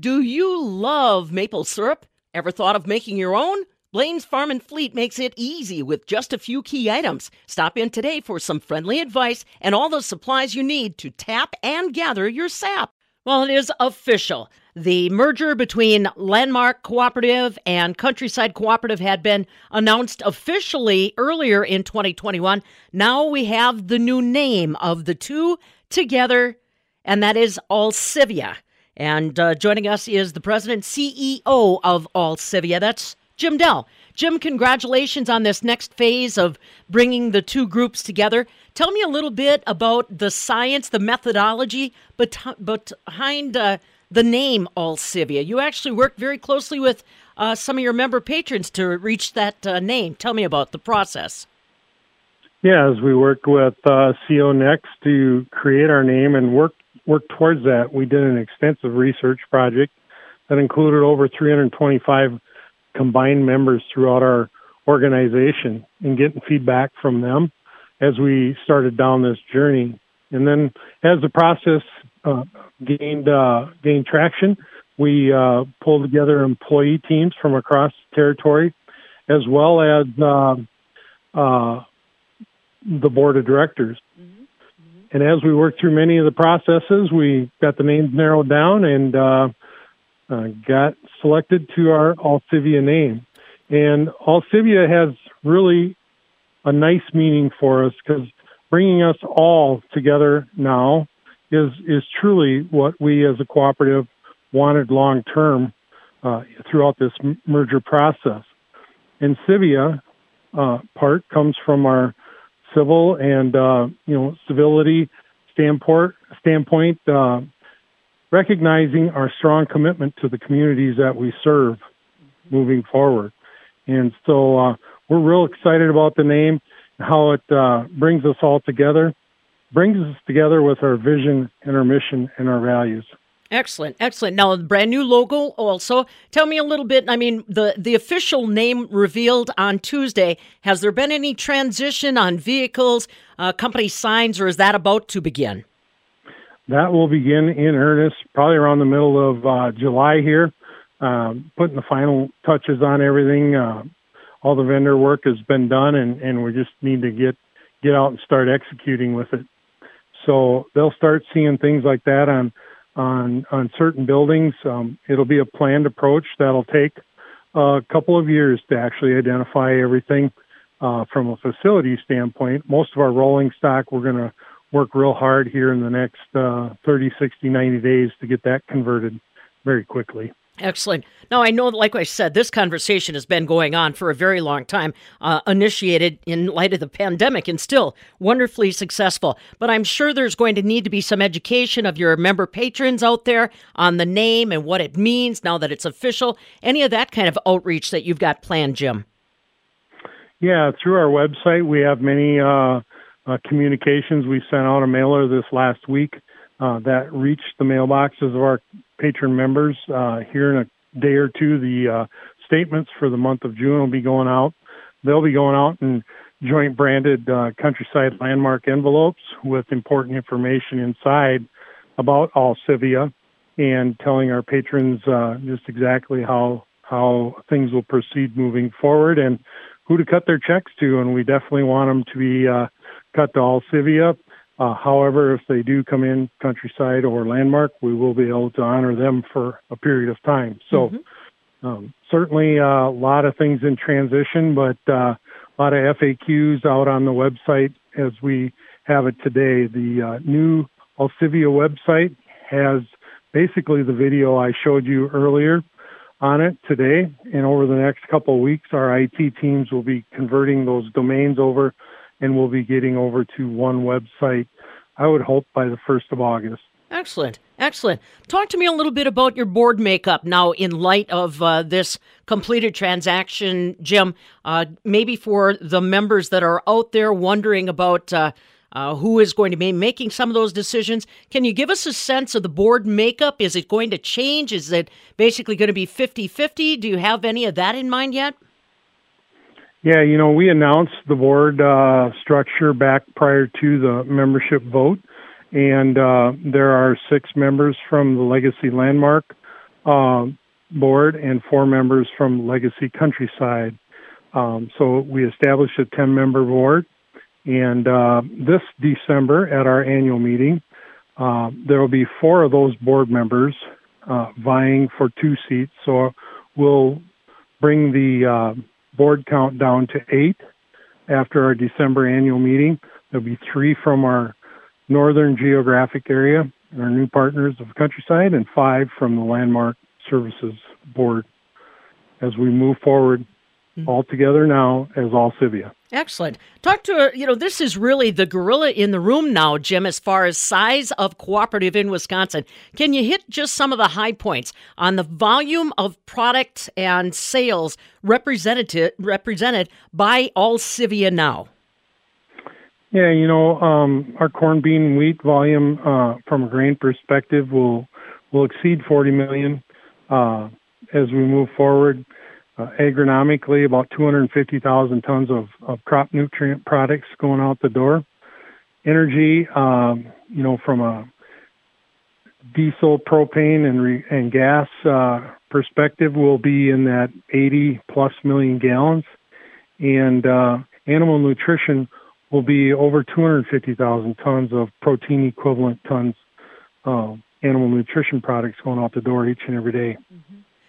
Do you love maple syrup? Ever thought of making your own? Blain's Farm and Fleet makes it easy with just a few key items. Stop in today for some friendly advice and all the supplies you need to tap and gather your sap. Well, it is official. The merger between Landmark Cooperative and Countryside Cooperative had been announced officially earlier in 2021. Now we have the new name of the two together, and that is Allcivia. And uh, joining us is the president CEO of Allcivia. That's Jim Dell. Jim, congratulations on this next phase of bringing the two groups together. Tell me a little bit about the science, the methodology behind uh, the name Allcivia. You actually work very closely with uh, some of your member patrons to reach that uh, name. Tell me about the process. Yeah, as we worked with uh, CO Next to create our name and work work towards that, we did an extensive research project that included over 325 combined members throughout our organization and getting feedback from them as we started down this journey. And then as the process uh, gained uh, gained traction, we uh, pulled together employee teams from across the territory, as well as uh, uh, the board of directors. And as we worked through many of the processes, we got the names narrowed down and uh, uh, got selected to our Allcivia name. And Allcivia has really a nice meaning for us because bringing us all together now is is truly what we as a cooperative wanted long term uh, throughout this merger process. And Civia uh, part comes from our civil and uh, you know civility standpoint, standpoint uh, recognizing our strong commitment to the communities that we serve moving forward. And so uh, we're real excited about the name, how it uh, brings us all together, brings us together with our vision and our mission and our values. Excellent, excellent. Now, the brand new logo also. Tell me a little bit. I mean, the the official name revealed on Tuesday. Has there been any transition on vehicles, uh, company signs, or is that about to begin? That will begin in earnest probably around the middle of uh, July here. Um, putting the final touches on everything. Uh, all the vendor work has been done, and and we just need to get get out and start executing with it. So they'll start seeing things like that on on on certain buildings. Um, it'll be a planned approach that'll take a couple of years to actually identify everything uh, from a facility standpoint. Most of our rolling stock, we're going to work real hard here in the next uh, 30, 60, 90 days to get that converted very quickly. Excellent. Now, I know, like I said, this conversation has been going on for a very long time, uh, initiated in light of the pandemic and still wonderfully successful. But I'm sure there's going to need to be some education of your member patrons out there on the name and what it means now that it's official. Any of that kind of outreach that you've got planned, Jim? Yeah, through our website, we have many uh, uh, communications. We sent out a mailer this last week uh, that reached the mailboxes of our patron members. Uh, here in a day or two, the uh, statements for the month of June will be going out. They'll be going out in joint branded uh, countryside landmark envelopes with important information inside about Allcivia and telling our patrons uh, just exactly how how things will proceed moving forward and who to cut their checks to. And we definitely want them to be uh, cut to Allcivia uh, however, if they do come in countryside or landmark, we will be able to honor them for a period of time. So, mm-hmm. um, certainly uh, a lot of things in transition, but uh, a lot of FAQs out on the website as we have it today. The uh, new Allcivia website has basically the video I showed you earlier on it today. And over the next couple of weeks, our IT teams will be converting those domains over and we'll be getting over to one website, I would hope by the 1st of August. Excellent. Excellent. Talk to me a little bit about your board makeup now in light of uh, this completed transaction, Jim. Uh, maybe for the members that are out there wondering about uh, uh who is going to be making some of those decisions, can you give us a sense of the board makeup? Is it going to change? Is it basically going to be 50 50? Do you have any of that in mind yet? Yeah, you know, we announced the board uh, structure back prior to the membership vote, and uh, there are six members from the Legacy Landmark uh, board and four members from Legacy Countryside. Um, so we established a 10 member board. And uh, this December at our annual meeting, uh, there will be four of those board members uh, vying for two seats. So we'll bring the uh, board count down to eight after our December annual meeting. There'll be three from our northern geographic area, our new partners of Countryside, and five from the Landmark Services Board as we move forward. All together now as Allcivia. Excellent. Talk to, you know, this is really the gorilla in the room now, Jim, as far as size of cooperative in Wisconsin. Can you hit just some of the high points on the volume of product and sales represented, represented by Allcivia now? Yeah, you know, um, our corn, bean, wheat volume uh, from a grain perspective will will exceed 40 million uh, as we move forward. Uh, agronomically, about 250,000 tons of, of crop nutrient products going out the door. Energy, um, you know, from a diesel, propane, and re- and gas uh, perspective, will be in that 80 plus million gallons, and uh, animal nutrition will be over 250,000 tons of protein equivalent tons uh, animal nutrition products going out the door each and every day.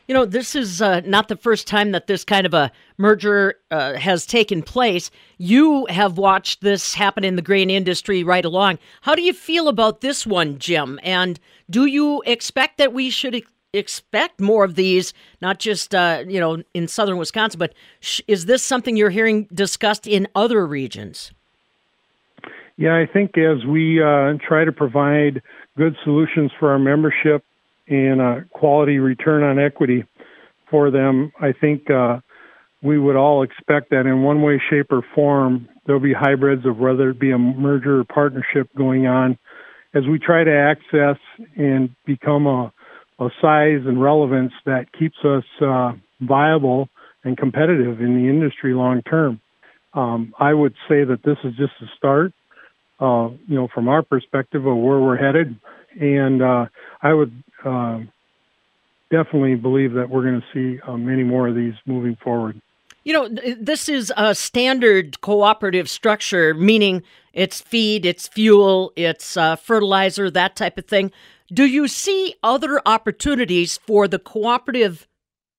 You know, this is uh, not the first time that this kind of a merger uh, has taken place. You have watched this happen in the grain industry right along. How do you feel about this one, Jim? And do you expect that we should expect more of these, not just uh, you know in southern Wisconsin, but sh- is this something you're hearing discussed in other regions? Yeah, I think as we uh, try to provide good solutions for our membership and a quality return on equity for them, I think uh, we would all expect that in one way, shape, or form, there'll be hybrids of whether it be a merger or partnership going on as we try to access and become a, a size and relevance that keeps us uh, viable and competitive in the industry long term. Um, I would say that this is just a start uh, you know, from our perspective of where we're headed. And uh, I would uh, definitely believe that we're going to see uh, many more of these moving forward. You know, this is a standard cooperative structure, meaning it's feed, it's fuel, it's uh, fertilizer, that type of thing. Do you see other opportunities for the cooperative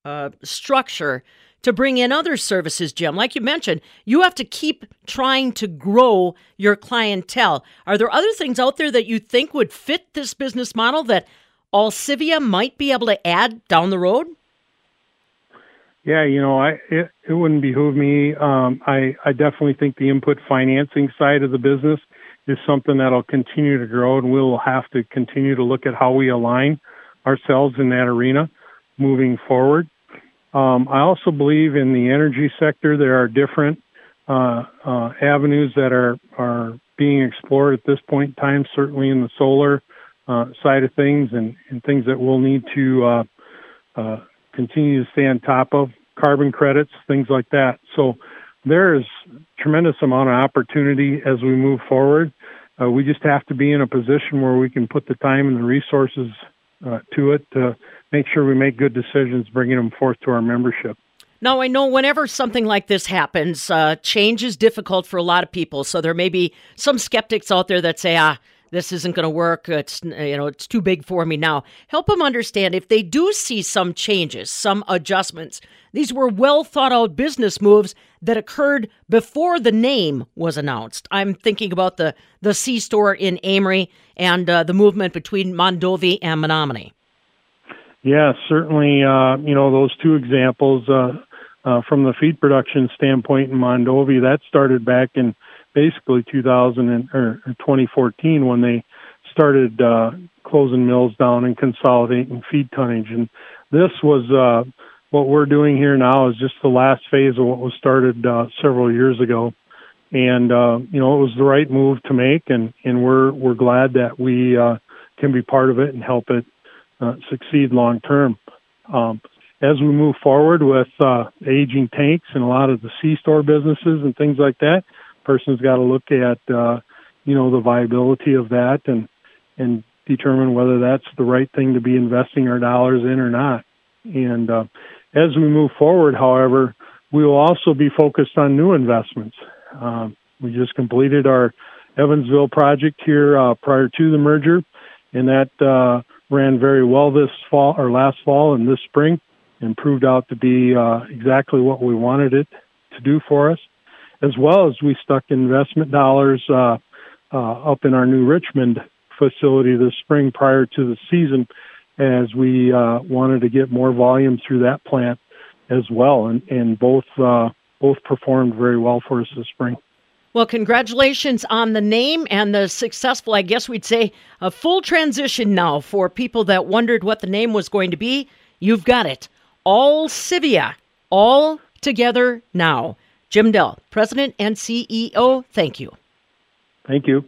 uh, structure to bring in other services, Jim. Like you mentioned, you have to keep trying to grow your clientele. Are there other things out there that you think would fit this business model that Allcivia might be able to add down the road? Yeah, you know, I it, it wouldn't behoove me. Um, I I definitely think the input financing side of the business is something that'll continue to grow, and we'll have to continue to look at how we align ourselves in that arena moving forward. Um, I also believe in the energy sector there are different uh, uh, avenues that are are being explored at this point in time. Certainly in the solar uh, side of things, and, and things that we'll need to uh, uh, continue to stay on top of carbon credits, things like that. So there is tremendous amount of opportunity as we move forward. Uh, we just have to be in a position where we can put the time and the resources uh, to it to make sure we make good decisions, bringing them forth to our membership. Now, I know whenever something like this happens, uh, change is difficult for a lot of people. So there may be some skeptics out there that say, ah, this isn't going to work. It's you know it's too big for me now. Help them understand if they do see some changes, some adjustments. These were well thought out business moves that occurred before the name was announced. I'm thinking about the the C store in Amery and uh, the movement between Mondovi and Menomonie. Yeah, certainly. Uh, you know those two examples uh, uh from the feed production standpoint in Mondovi that started back in basically 2000 and, or 2014 when they started uh, closing mills down and consolidating feed tonnage. And this was uh, what we're doing here now is just the last phase of what was started uh, several years ago. And uh, you know it was the right move to make, and and we're we're glad that we uh, can be part of it and help it uh, succeed long term. Um, as we move forward with uh, aging tanks and a lot of the C store businesses and things like that, person's got to look at uh, you know the viability of that and and determine whether that's the right thing to be investing our dollars in or not. And uh, as we move forward, however, we will also be focused on new investments. Um, we just completed our Evansville project here uh, prior to the merger, and that uh, ran very well this fall or last fall and this spring, and proved out to be uh, exactly what we wanted it to do for us. As well as we stuck investment dollars uh, uh, up in our new Richmond facility this spring prior to the season, as we uh, wanted to get more volume through that plant as well, and and both both performed very well for us this spring. Well, congratulations on the name and the successful, I guess we'd say, a full transition now for people that wondered what the name was going to be. You've got it. All Civia, all together now. Jim Dell, President and CEO, thank you. Thank you.